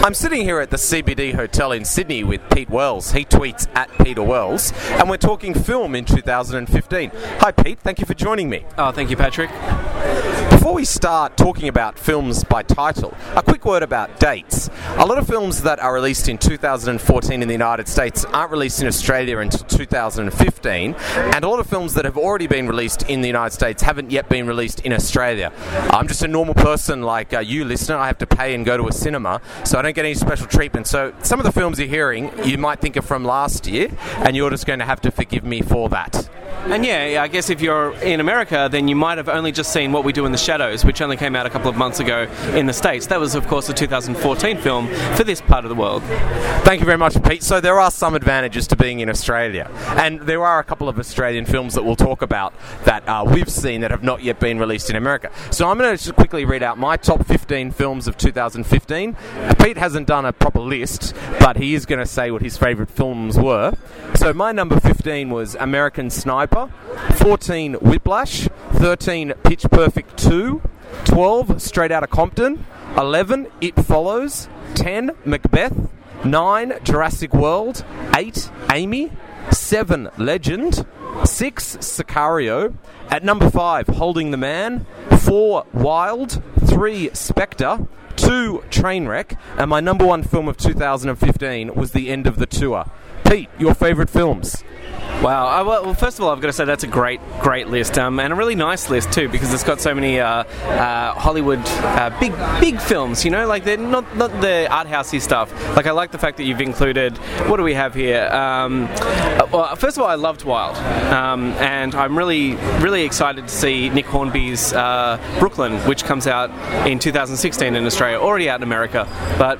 I'm sitting here at the CBD Hotel in Sydney with Pete Wells. He tweets at Peter Wells, and we're talking film in 2015. Hi, Pete. Thank you for joining me. Oh, thank you, Patrick. Before we start talking about films by title, a quick word about dates. A lot of films that are released in 2014 in the United States aren't released in Australia until 2015, and a lot of films that have already been released in the United States haven't yet been released in Australia. I'm just a normal person like uh, you, listener. I have to pay and go to a cinema, so I don't get any special treatment. So some of the films you're hearing, you might think are from last year, and you're just going to have to forgive me for that. And yeah, I guess if you're in America, then you might have only just seen What We Do in the Shadows, which only came out a couple of months ago in the States. That was, of course, a 2014 film for this part of the world. Thank you very much, Pete. So there are some advantages to being in Australia, and there are a couple of Australian films that we'll talk about that uh, we've seen that have not yet been released in America. So I'm going to just quickly read out my top 15 films of 2015. Uh, Pete hasn't done a proper list, but he is going to say what his favourite films were. So my number 15 was American Sniper, 14 Whiplash, 13 Pitch Perfect 2, 12 Straight Outta Compton, 11 It Follows, 10 Macbeth, 9 Jurassic World, 8 Amy, 7 Legend, 6 Sicario, at number 5 Holding the Man, 4 Wild, 3 Spectre, 2 Trainwreck, and my number one film of 2015 was The End of the Tour. Pete, your favourite films? Wow. Uh, well, first of all, I've got to say that's a great, great list, um, and a really nice list too, because it's got so many uh, uh, Hollywood uh, big, big films. You know, like they're not not the art housey stuff. Like I like the fact that you've included. What do we have here? Um, uh, well, first of all, I loved Wild, um, and I'm really, really excited to see Nick Hornby's uh, Brooklyn, which comes out in 2016 in Australia, already out in America, but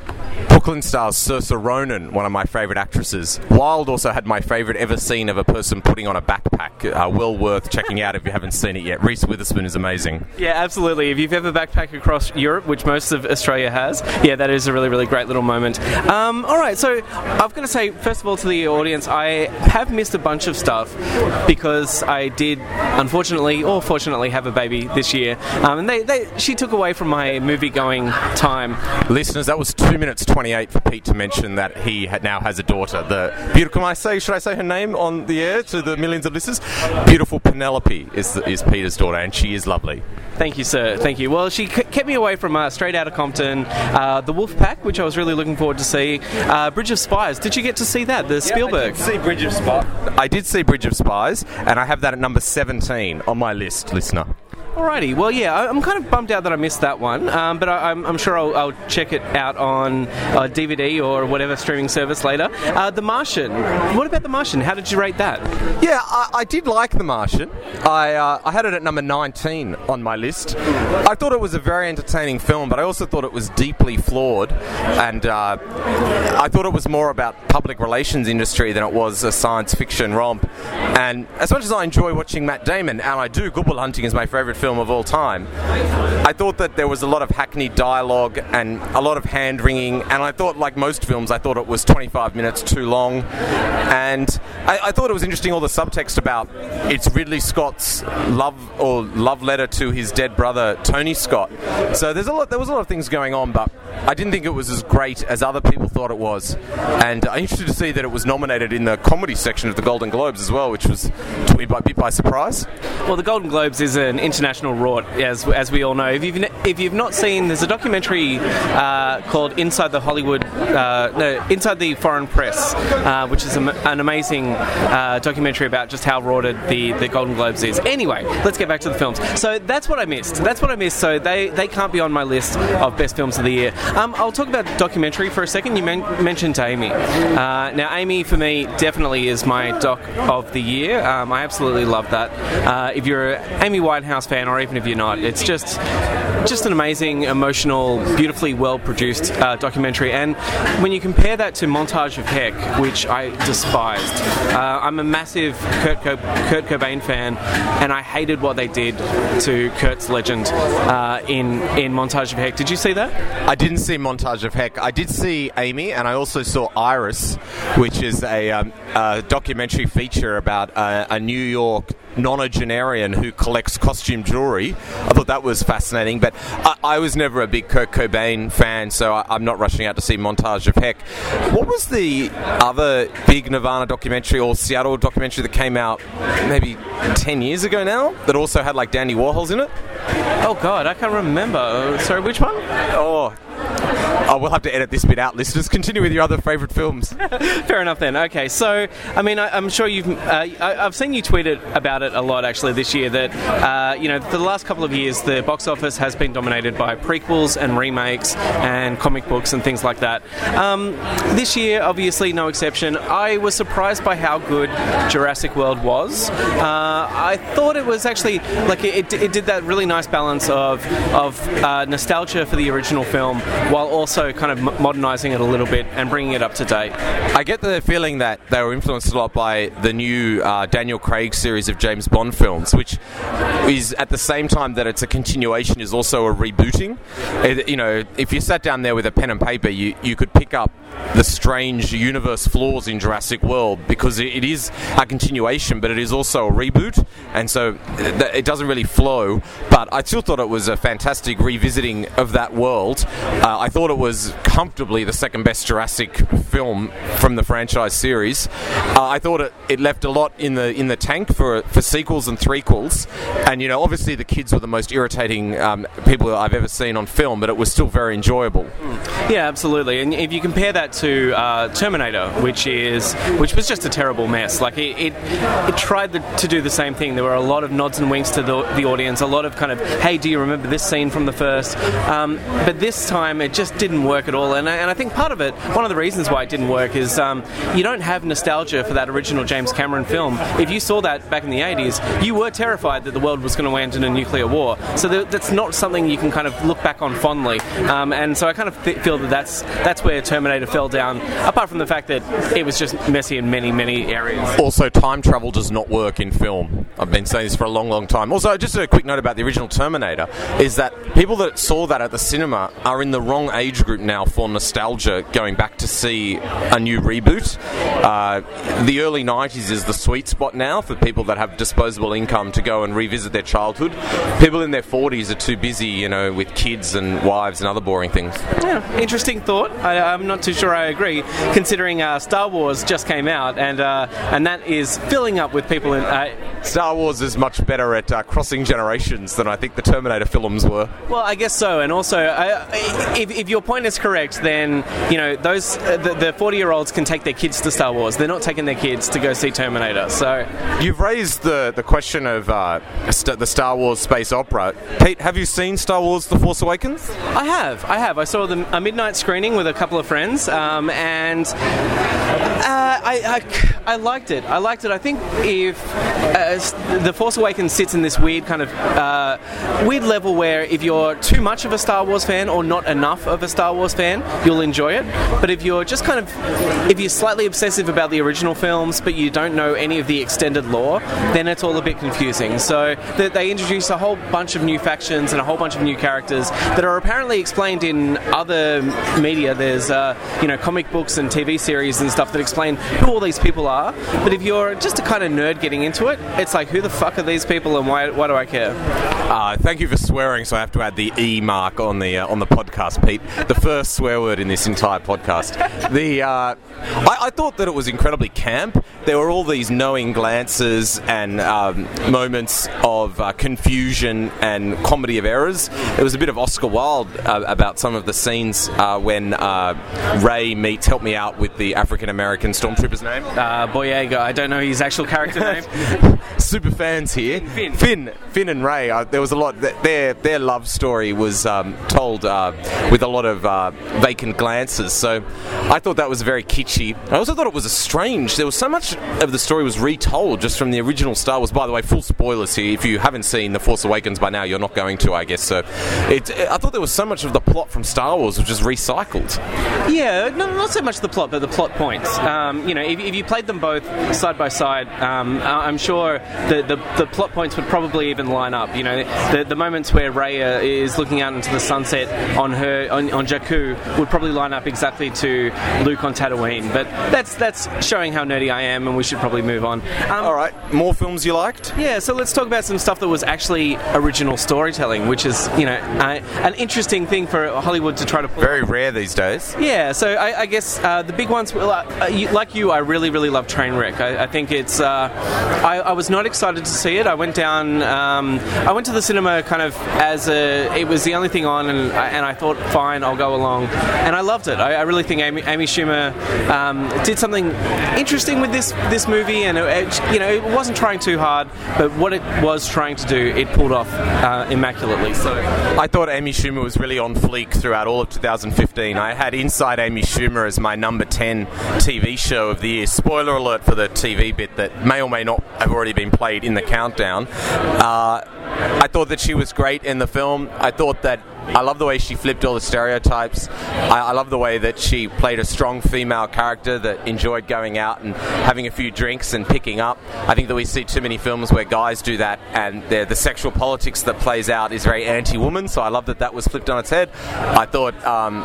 Brooklyn stars Saoirse Ronan, one of my favourite actresses. Wild also had my favourite ever scene of a person putting on a backpack. Uh, well worth checking out if you haven't seen it yet. Reese Witherspoon is amazing. Yeah, absolutely. If you've ever backpacked across Europe, which most of Australia has, yeah, that is a really, really great little moment. Um, all right, so I've got to say, first of all, to the audience, I have missed a bunch of stuff because I did, unfortunately or fortunately, have a baby this year, um, and they, they, she took away from my movie going time. Listeners, that was two minutes 28 for Pete to mention that he ha- now has a daughter. The beautiful, can I say, should I say her name on the air to the millions of listeners? Beautiful Penelope is, is Peter's daughter, and she is lovely. Thank you, sir. Thank you. Well, she c- kept me away from uh, Straight Outta Compton, uh, The Wolf Pack, which I was really looking forward to see, uh, Bridge of Spies. Did you get to see that? The Spielberg. see Bridge of Spies. I did see Bridge of Spies, and I have that at number 17 on my list, listener. Alrighty, well, yeah, I'm kind of bummed out that I missed that one, um, but I, I'm, I'm sure I'll, I'll check it out on uh, DVD or whatever streaming service later. Uh, the Martian. What about The Martian? How did you rate that? Yeah, I, I did like The Martian. I, uh, I had it at number 19 on my list. I thought it was a very entertaining film, but I also thought it was deeply flawed, and uh, I thought it was more about public relations industry than it was a science fiction romp. And as much as I enjoy watching Matt Damon, and I do, Good Will Hunting is my favourite film of all time, I thought that there was a lot of hackneyed dialogue and a lot of hand wringing, and I thought, like most films, I thought it was 25 minutes too long. And I, I thought it was interesting all the subtext about it's Ridley Scott's love or love letter to his dead brother Tony Scott. So there's a lot. There was a lot of things going on, but I didn't think it was as great as other people thought it was. And I'm interested to see that it was nominated in the comedy section of the Golden Globes as well, which was took me by, a bit by surprise. Well, the Golden Globes is an international rort, as, as we all know. If you've, if you've not seen, there's a documentary uh, called Inside the Hollywood, uh, no, Inside the Foreign Press, uh, which is am- an amazing uh, documentary about just how rorted the, the Golden Globes is. Anyway, let's get back to the films. So that's what I missed. That's what I missed. So they, they can't be on my list of best films of the year. Um, I'll talk about documentary for a second. You men- mentioned Amy. Uh, now, Amy for me definitely is my doc of the year. Um, I absolutely love that. Uh, if you're an Amy Winehouse fan, or even if you're not, it's just just an amazing, emotional, beautifully well produced uh, documentary. And when you compare that to Montage of Heck, which I despised, uh, I'm a massive Kurt, Kurt Cobain fan, and I hated what they did to Kurt's legend uh, in in Montage of Heck. Did you see that? I didn't see Montage of Heck. I did see Amy, and I also saw Iris, which is a, um, a documentary feature about uh, a New York nonagenarian who collects costume jewelry. I thought that was fascinating, but I, I was never a big Kurt Cobain fan, so I, am not rushing out to see Montage of Heck. What was the other big Nirvana documentary or Seattle documentary that came out maybe 10 years ago now that also had like Dandy Warhols in it? Oh God, I can't remember. Sorry, which one? Oh, Oh, we'll have to edit this bit out, listeners. Continue with your other favourite films. Fair enough then. Okay, so I mean, I, am sure you've. Uh, I, have seen you tweet it about it a lot actually this year. That uh, you know, for the last couple of years, the box office has been dominated by prequels and remakes and comic books and things like that. Um, this year, obviously, no exception. I was surprised by how good Jurassic World was. Uh, I thought it was actually like it, it, did that really nice balance of of uh, nostalgia for the original film while also kind of modernising it a little bit and bringing it up to date. I get the feeling that they were influenced a lot by the new uh, Daniel Craig series of James Bond films, which is at the same time that it's a continuation, is also a rebooting. It, you know, if you sat down there with a pen and paper, you, you could pick up the strange universe flaws in Jurassic World because it is a continuation, but it is also a reboot, and so it doesn't really flow. But I still thought it was a fantastic revisiting of that world. Uh, I thought it was comfortably the second best Jurassic film from the franchise series. Uh, I thought it, it left a lot in the in the tank for for sequels and threequels, and you know obviously the kids were the most irritating um, people I've ever seen on film, but it was still very enjoyable. Yeah, absolutely. And if you compare that to uh, Terminator, which is which was just a terrible mess. Like it, it, it tried to do the same thing. There were a lot of nods and winks to the, the audience, a lot of kind of, hey, do you remember this scene from the first? Um, but this time it just didn't work at all. And, and I think part of it, one of the reasons why it didn't work is um, you don't have nostalgia for that original James Cameron film. If you saw that back in the 80s, you were terrified that the world was going to end in a nuclear war. So that's not something you can kind of look back on fondly. Um, and so I kind of th- feel that that's that's where Terminator fell down. Apart from the fact that it was just messy in many many areas. Also, time travel does not work in film. I've been saying this for a long, long time. Also, just a quick note about the original Terminator is that people that saw that at the cinema are in the wrong age group now for nostalgia, going back to see a new reboot. Uh, the early 90s is the sweet spot now for people that have disposable income to go and revisit their childhood. People in their 40s are too busy, you know, with kids and wives and other boring things. Yeah, interesting thought. I, am not too sure I agree, considering uh, Star Wars just came out and uh, and that is filling up with people in. Uh, Star Wars is much better at uh, crossing generations than I think the Terminator films were. Well, I guess so, and also, if, if, your point is correct, then you know those uh, the forty-year-olds can take their kids to Star Wars. They're not taking their kids to go see Terminator. So you've raised the the question of uh, st- the Star Wars space opera. Pete, have you seen Star Wars: The Force Awakens? I have. I have. I saw the, a midnight screening with a couple of friends, um, and uh, I, I, I liked it. I liked it. I think if uh, the Force Awakens sits in this weird kind of uh, weird level where if you're too much of a Star Wars fan or not enough of a Star Wars fan, you'll enjoy it. But if you're just kind of if you're slightly obsessive about the original films but you don't know any of the extended lore, then it's all a bit confusing. So they, introduce a whole bunch of new factions and a whole bunch of new characters that are apparently explained in other media. There's uh, you know comic books and TV series and stuff that explain who all these people are. But if you're just a kind of nerd getting into it, it's like who the fuck are these people and why, why do I care? Uh, thank you for swearing, so I have to add the E mark on the uh, on the podcast, Pete. The first swear word in this entire podcast. The uh, I, I, thought that it was incredibly camp. There were all these knowing glances and um, moments of uh, confusion and comedy of errors. It was a bit of Oscar Wilde uh, about some of the scenes uh, when Rey meets. Help me out with the African American stormtrooper's name. Boyega. I don't know his actual character name. Super fans here. Finn. Finn, Finn and Rey. Uh, there was a lot. Their their love story was um, told uh, with a lot of uh, vacant glances. So I thought that was very kitschy. I also thought it was strange. There was so much of the story was retold just from the original Star Wars. By the way, full spoilers here. If you haven't seen The Force Awakens by now, you're not going to, I guess. So it, I thought there was so much of the plot from Star Wars which is recycled. Yeah, no, not so much the plot, but the plot points. Um, you know, if, if, you played them both side by side, um, I'm sure the, the, the plot points would probably even line up. You know, the, the moments where Raya is looking out into the sunset on her on, on Jakku would probably line up exactly to Luke on Tatooine. But that's that's showing how nerdy I am, and we should probably move on. Um, All right, more films you liked? Yeah, so let's talk about some stuff that was actually original storytelling, which is you know uh, an interesting thing for Hollywood to try to pull. Very rare these days. Yeah, so I, I guess uh, the big ones, well, uh, you, like you, I really, really love Trainwreck. I, I think it's. Uh, I, I was not excited to see it. I went down. Um, I went to the cinema kind of as a. It was the only thing on, and I, and I thought, fine, I'll go along, and I loved it. I, I really think Amy, Amy Schumer um, did something interesting with this this movie, and it, it, you know, it wasn't trying too hard, but what it was trying to do, it pulled off uh, immaculately. So I thought Amy Schumer was really on fleek throughout all of 2015. I had Inside Amy Schumer as my number 10 TV show of the year. Spoiler alert for the TV bit that may or may not have already been played in the countdown. Uh, I thought that she was great in the film. I thought that I love the way she flipped all the stereotypes. I, I, love the way that she played a strong female character that enjoyed going out and having a few drinks and picking up. I think that we see too many films where guys do that, and the sexual politics that plays out is very anti-woman. So I love that that was flipped on its head. I thought um,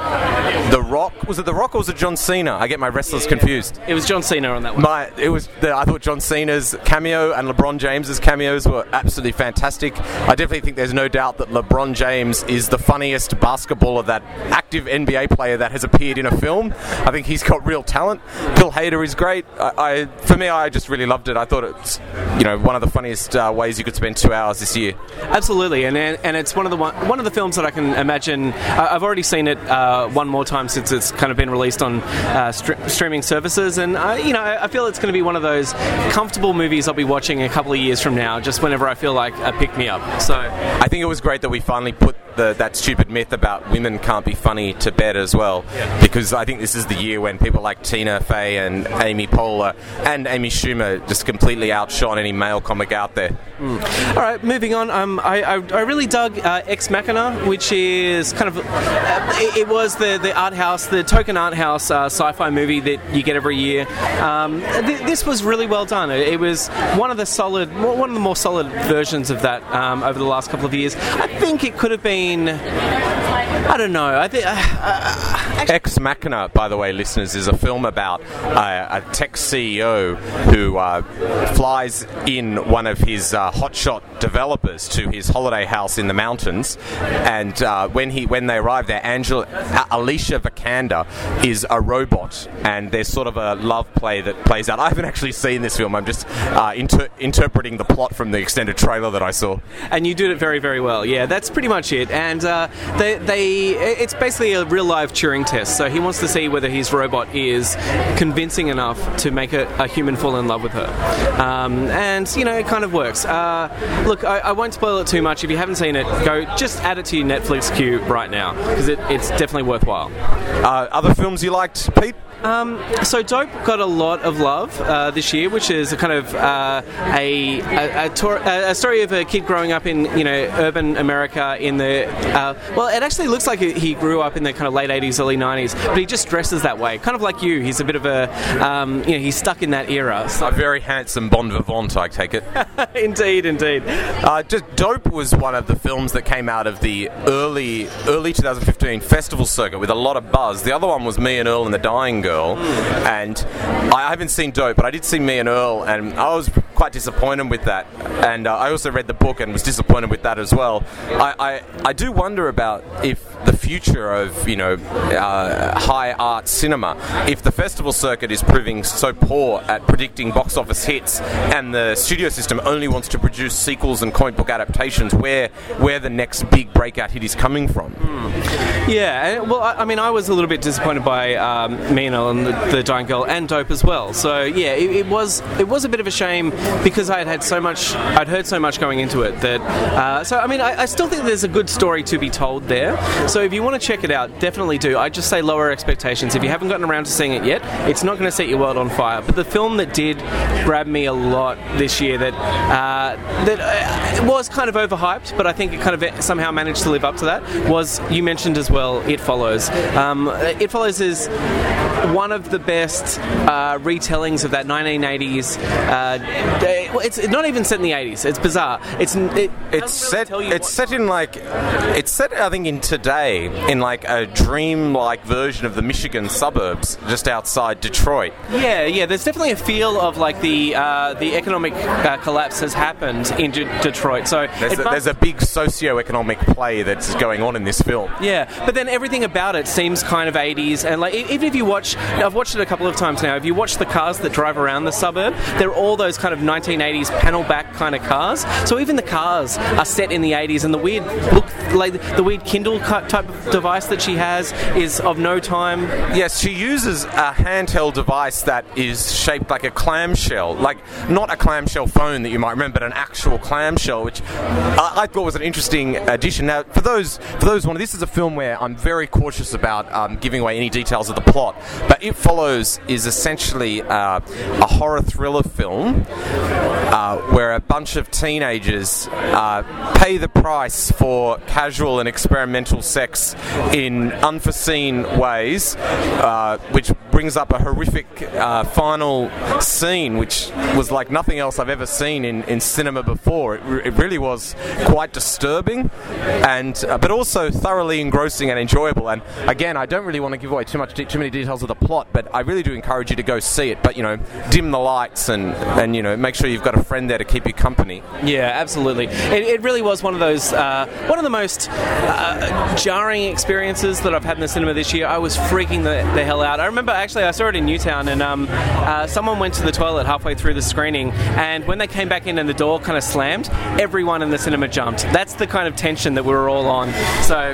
The Rock was it The Rock or was it John Cena? I get my wrestlers confused. It was John Cena on that one. My, it was. The, I thought John Cena's cameo and LeBron James's cameos were absolutely fantastic. I definitely think there's no doubt that LeBron James is the funniest basketballer, that active NBA player that has appeared in a film. I think he's got real talent. Bill Hader is great. I, I for me, I just really loved it. I thought it's you know one of the funniest uh, ways you could spend two hours this year. Absolutely, and and it's one of the one, one of the films that I can imagine. I've already seen it uh, one more time since it's kind of been released on uh, st- streaming services, and I, you know I feel it's going to be one of those comfortable movies I'll be watching a couple of years from now, just whenever I feel like a pick me up. So I think it was great that we finally put the, that stupid myth about women can't be funny to bed as well, yeah. because I think this is the year when people like Tina Fey and Amy Poehler and Amy Schumer just completely outshone any male comic out there. Mm. All right, moving on. Um, I, I, I, really dug uh, Ex Machina, which is kind of uh, it, it, was the the art house, the token art house uh, sci-fi movie that you get every year. Um, th- this was really well done. It, it, was one of the solid, one of the more solid versions of that um, over the last couple of years. I think it could have been between I don't know. I think. Uh, uh, Ex Machina, by the way, listeners, is a film about uh, a tech CEO who uh, flies in one of his uh, hotshot developers to his holiday house in the mountains, and uh, when he when they arrive there, Angela Alicia Vikander is a robot, and there's sort of a love play that plays out. I haven't actually seen this film. I'm just inter- interpreting the plot from the extended trailer that I saw. And you did it very, very well. Yeah, that's pretty much it. And they, they it's basically a real life Turing test. So he wants to see whether his robot is convincing enough to make a, a human fall in love with her. Um, and, you know, it kind of works. Uh, look, I, I, won't spoil it too much. If you haven't seen it, go just add it to your Netflix queue right now because it, it's definitely worthwhile. Uh, other films you liked, Pete? Um, so Dope got a lot of love uh, this year, which is a kind of uh, a, a, a, tor- a, story of a kid growing up in you know urban America in the uh, well, it actually looks like he grew up in the kind of late '80s, early '90s, but he just dresses that way, kind of like you. He's a bit of a um, you know he's stuck in that era. So. A very handsome bon vivant, I take it. indeed, indeed. Uh, just Dope was one of the films that came out of the early early 2015 festival circuit with a lot of buzz. The other one was Me and Earl and the Dying Girl. Girl, and I haven't seen Dope, but I did see Me and Earl, and I was quite disappointed with that. And uh, I also read the book and was disappointed with that as well. I, I, I do wonder about if the future of you know uh, high art cinema, if the festival circuit is proving so poor at predicting box office hits, and the studio system only wants to produce sequels and comic book adaptations, where where the next big breakout hit is coming from. Mm. Yeah, well, I, I, mean, I was a little bit disappointed by um, Me and Earl and the, the Dying Girl and Dope as well. So yeah, it, it, was it was a bit of a shame because I had had so much, I'd heard so much going into it that. Uh, so I mean, I, I, still think there's a good story to be told there. So if you want to check it out, definitely do. I just say lower expectations. If you haven't gotten around to seeing it yet, it's not going to set your world on fire. But the film that did grab me a lot this year that uh, that uh, was kind of overhyped, but I think it kind of somehow managed to live up to that was you mentioned as well. It follows. Um, it follows is one of the best uh, retellings of that 1980s uh, well, it's not even set in the 80s. It's bizarre. It's it It's set. It's set in like. It's set, I think, in today in like a dream-like version of the Michigan suburbs, just outside Detroit. Yeah, yeah. There's definitely a feel of like the uh, the economic uh, collapse has happened in D- Detroit. So There's a, must- there's a big socio-economic play that's going on in this film. Yeah, but then everything about it seems kind of 80s, and like even if you watch, I've watched it a couple of times now. If you watch the cars that drive around the suburb, they're all those kind of 1980s panel back kind of cars. So even the cars are set in the 80s, and the weird look, like the weird Kindle type of device that she has, is of no time. Yes, she uses a handheld device that is shaped like a clamshell, like not a clamshell phone that you might remember, but an actual clamshell, which I, I thought was an interesting addition. Now, for those for those one, this is a film where I'm very cautious about um, giving away any details of the plot, but it follows is essentially uh, a horror thriller film uh, where a bunch of teenagers uh, pay the price for casual and experimental sex in unforeseen ways, uh, which brings up a horrific uh, final scene, which was like nothing else I've ever seen in, in cinema before. It, re- it really was quite disturbing, and but also thoroughly engrossing and enjoyable. And again, I don't really want to give away too much, too many details of the plot, but I really do encourage you to go see it. But you know, dim the lights and and you know, make sure you've got a friend there to keep you company. Yeah, absolutely. It, it really was one of those, uh, one of the most uh, jarring experiences that I've had in the cinema this year. I was freaking the, the hell out. I remember actually I saw it in Newtown, and um, uh, someone went to the toilet halfway through the screening, and when they came back in and the door kind of slammed, everyone in the cinema jumped. That's the kind of tension that we were all on. So,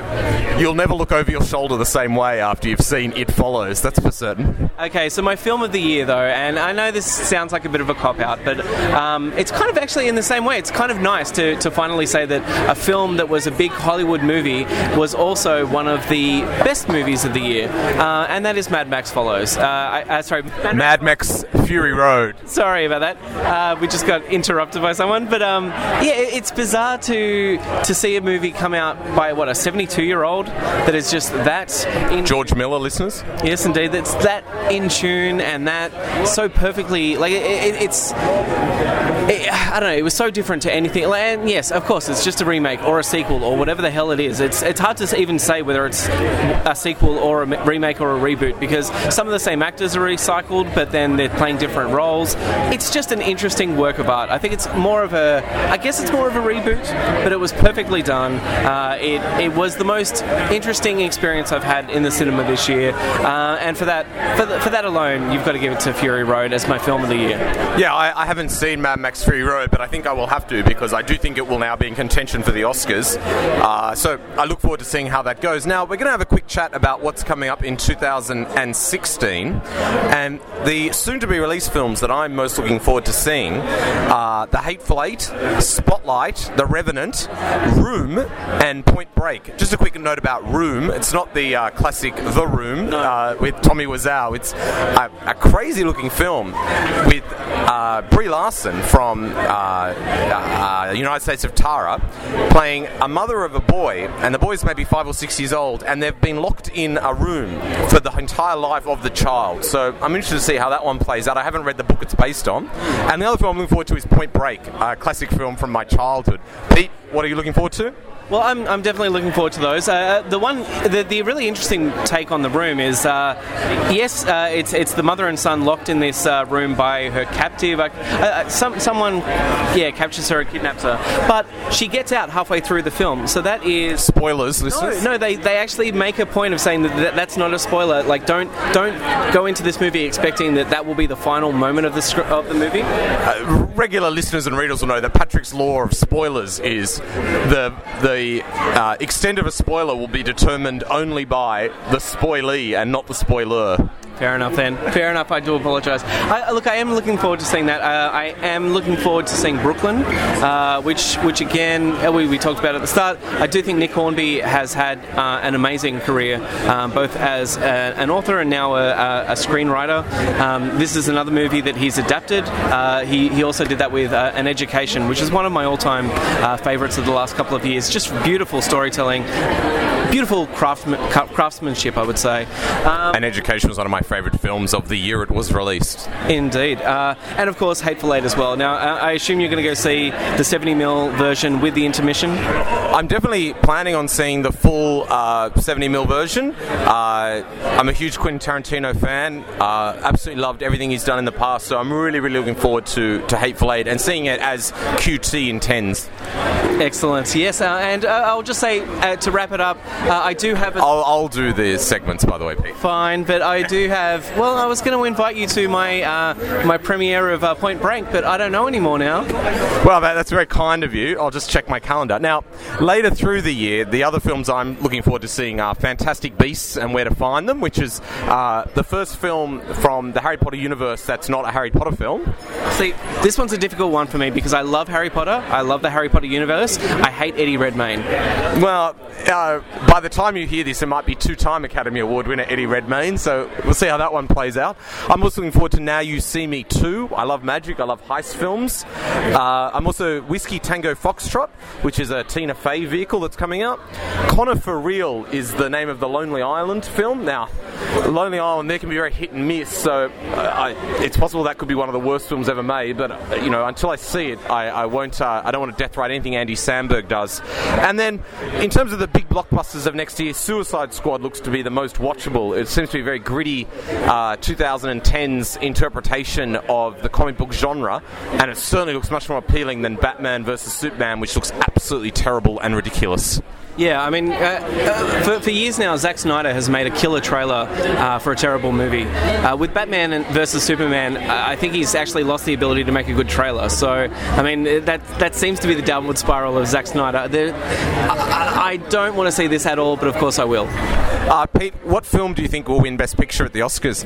You'll never look over your shoulder the same way after you've seen It Follows. That's for certain. okay, so my film of the year, though, and I know this sounds like a bit of a cop out, but um, it's kind of actually in the same way. It's kind of nice to, to finally say that a film that was a big Hollywood movie was also one of the best movies of the year, uh, and that is Mad Max Follows. Uh, I, uh, sorry, Mad Mad Max Fury Road. Sorry about that. Uh, we just got interrupted by someone, but um, yeah, it- it's bizarre to to see a movie come out by what a 72 year old that is just that in George Miller, listeners. Yes, indeed. That's that in tune and that so perfectly. Like it, it, it's. It, I don't know. It was so different to anything. And yes, of course, it's just a remake or a sequel or whatever the hell it is. It's it's hard to even say whether it's a sequel or a remake or a reboot because some of the same actors are recycled, but then they're playing different roles. It's just an interesting work of art. I think it's more of a. I guess it's more of a reboot, but it was perfectly done. Uh, it it was the most interesting experience I've had in the cinema this year, uh, and for that for, th- for that alone, you've got to give it to Fury Road as my film of the year. Yeah, I, I haven't seen Mad Max Fury Road, but I think I will have to because I do think it will now be in contention for the Oscars. Uh, so I look forward to seeing how that goes. Now, we're going to have a quick chat about what's coming up in 2016 and the soon to be released films that I'm most looking forward to seeing are The Hateful Eight, Spotlight, The Revenant, Room, and Point Break. Just a quick note about Room it's not the uh, classic The Room uh, with Tommy Wiseau, it's a, a crazy looking film with uh, Brie Larson from uh, uh, United States of Tara playing a mother of a boy, and the boy's maybe five or six years old, and they've been locked in a room for the entire life of the child. So I'm interested to see how that one plays out. I haven't read the book it's based on. And the other film I'm looking forward to is Point Break, a classic film from my childhood. Pete, what are you looking forward to? Well, I'm, I'm definitely looking forward to those. Uh, the one, the, the really interesting take on the room is, uh, yes, uh, it's it's the mother and son locked in this uh, room by her captive. Uh, uh, some someone, yeah, captures her, and kidnaps her, but she gets out halfway through the film. So that is Spoilers, no, listeners. no, they, they actually make a point of saying that, that that's not a spoiler. Like, don't don't go into this movie expecting that that will be the final moment of the scr- of the movie. Uh, regular listeners and readers will know that Patrick's law of spoilers is the the uh, extent of a spoiler will be determined only by the spoilee and not the spoiler. Fair enough, then. Fair enough. I do apologise. I, look, I am looking forward to seeing that. Uh, I am looking forward to seeing Brooklyn, uh, which, which again, uh, we, we talked about at the start. I do think Nick Hornby has had uh, an amazing career, um, both as a, an author and now a, a, screenwriter. Um, this is another movie that he's adapted. Uh, he, he also did that with uh, An Education, which is one of my all-time uh, favourites of the last couple of years. Just beautiful storytelling beautiful craftsman, craftsmanship, I would say. Um, and Education was one of my favourite films of the year it was released. Indeed. Uh, and of course, Hateful Eight as well. Now, uh, I assume you're going to go see the 70mm version with the intermission? I'm definitely planning on seeing the full uh, 70mm version. Uh, I'm a huge Quentin Tarantino fan. Uh, absolutely loved everything he's done in the past, so I'm really, really looking forward to, to Hateful Eight and seeing it as QT intends. Excellent. Yes, uh, and I'll just say to wrap it up, I do have. A- I'll, I'll do the segments, by the way, Pete. Fine, but I do have. Well, I was going to invite you to my uh, my premiere of uh, Point Break, but I don't know anymore now. Well, that, that's very kind of you. I'll just check my calendar. Now, later through the year, the other films I'm looking forward to seeing are Fantastic Beasts and Where to Find Them, which is uh, the first film from the Harry Potter universe that's not a Harry Potter film. See, this one's a difficult one for me because I love Harry Potter. I love the Harry Potter universe. I hate Eddie Redmayne. Well, uh, by the time you hear this, it might be two-time Academy Award winner Eddie Redmayne. So we'll see how that one plays out. I'm also looking forward to Now You See Me Too. I love magic. I love heist films. Uh, I'm also Whiskey Tango Foxtrot, which is a Tina Fey vehicle that's coming out. Connor for Real is the name of the Lonely Island film. Now, Lonely Island, there can be very hit and miss. So uh, I, it's possible that could be one of the worst films ever made. But uh, you know, until I see it, I, I won't. Uh, I don't want to death write anything Andy Samberg does. And then, in terms of the big blockbusters of next year, Suicide Squad looks to be the most watchable. It seems to be a very gritty uh, 2010s interpretation of the comic book genre, and it certainly looks much more appealing than Batman versus Superman, which looks absolutely terrible and ridiculous. Yeah, I mean, uh, uh, for, for, years now, Zack Snyder has made a killer trailer uh, for a terrible movie. Uh, with Batman versus Superman, I think he's actually lost the ability to make a good trailer. So, I mean, that that seems to be the downward spiral of Zack Snyder. I, I, don't want to see this at all, but of course I will. Uh, Pete, what film do you think will win Best Picture at the Oscars?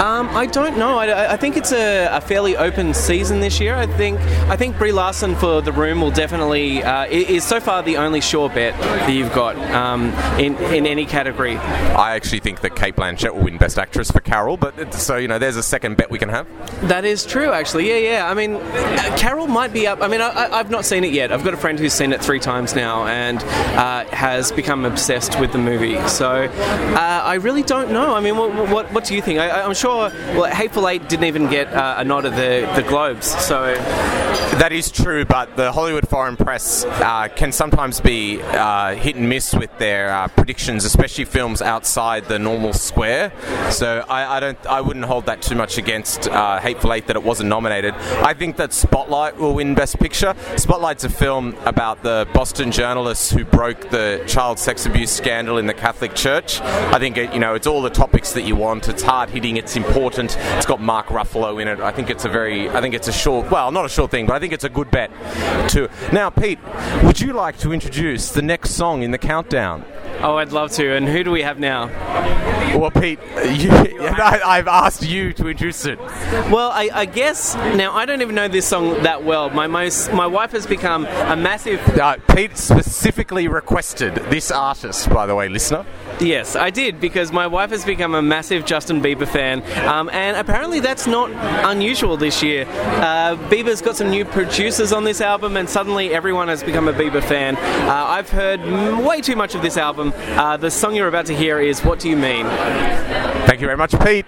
Um, I don't know. I, I think it's a, a, fairly open season this year. I think I think Brie Larson for The Room will definitely uh, is so far the only sure bet that you've got um, in in any category. I actually think that Cate Blanchett will win Best Actress for Carol, but so you know, there's a second bet we can have. That is true, actually. Yeah, yeah. I mean, uh, Carol might be up. I mean, I, have not seen it yet. I've got a friend who's seen it three times now and uh, has become obsessed with the movie. So uh, I really don't know. I mean, what, what, what do you think? I, am sure. Well, Hateful Eight didn't even get uh, a nod at the the Globes. So that is true, but the Hollywood Foreign Press uh, can sometimes be uh, hit and miss with their uh, predictions, especially films outside the normal square. So I, I don't, I wouldn't hold that too much against uh, Hateful Eight that it wasn't nominated. I think that Spotlight will win Best Picture. Spotlight's a film about the Boston journalists who broke the child sex abuse scandal in the Catholic Church. I think it, you know it's all the topics that you want. It's hard hitting. It's important. It's got Mark Ruffalo in it. I think it's a very, I think it's a short, well, not a short thing, but I think it's a good bet. To now, Pete, would you like to introduce the next song in the countdown? Oh, I'd love to. And who do we have now? Well, Pete, you, I, have asked you to introduce it. Well, I, I, guess now I don't even know this song that well. My most, my wife has become a massive. Uh, Pete specifically requested this artist, by the way, listener. Yes, I did because my wife has become a massive Justin Bieber fan, um, and apparently that's not unusual this year. Uh, Bieber's got some new producers on this album, and suddenly everyone has become a Bieber fan. Uh, I've heard way too much of this album. Uh, the song you're about to hear is "What Do You Mean." Thank you very much, Pete.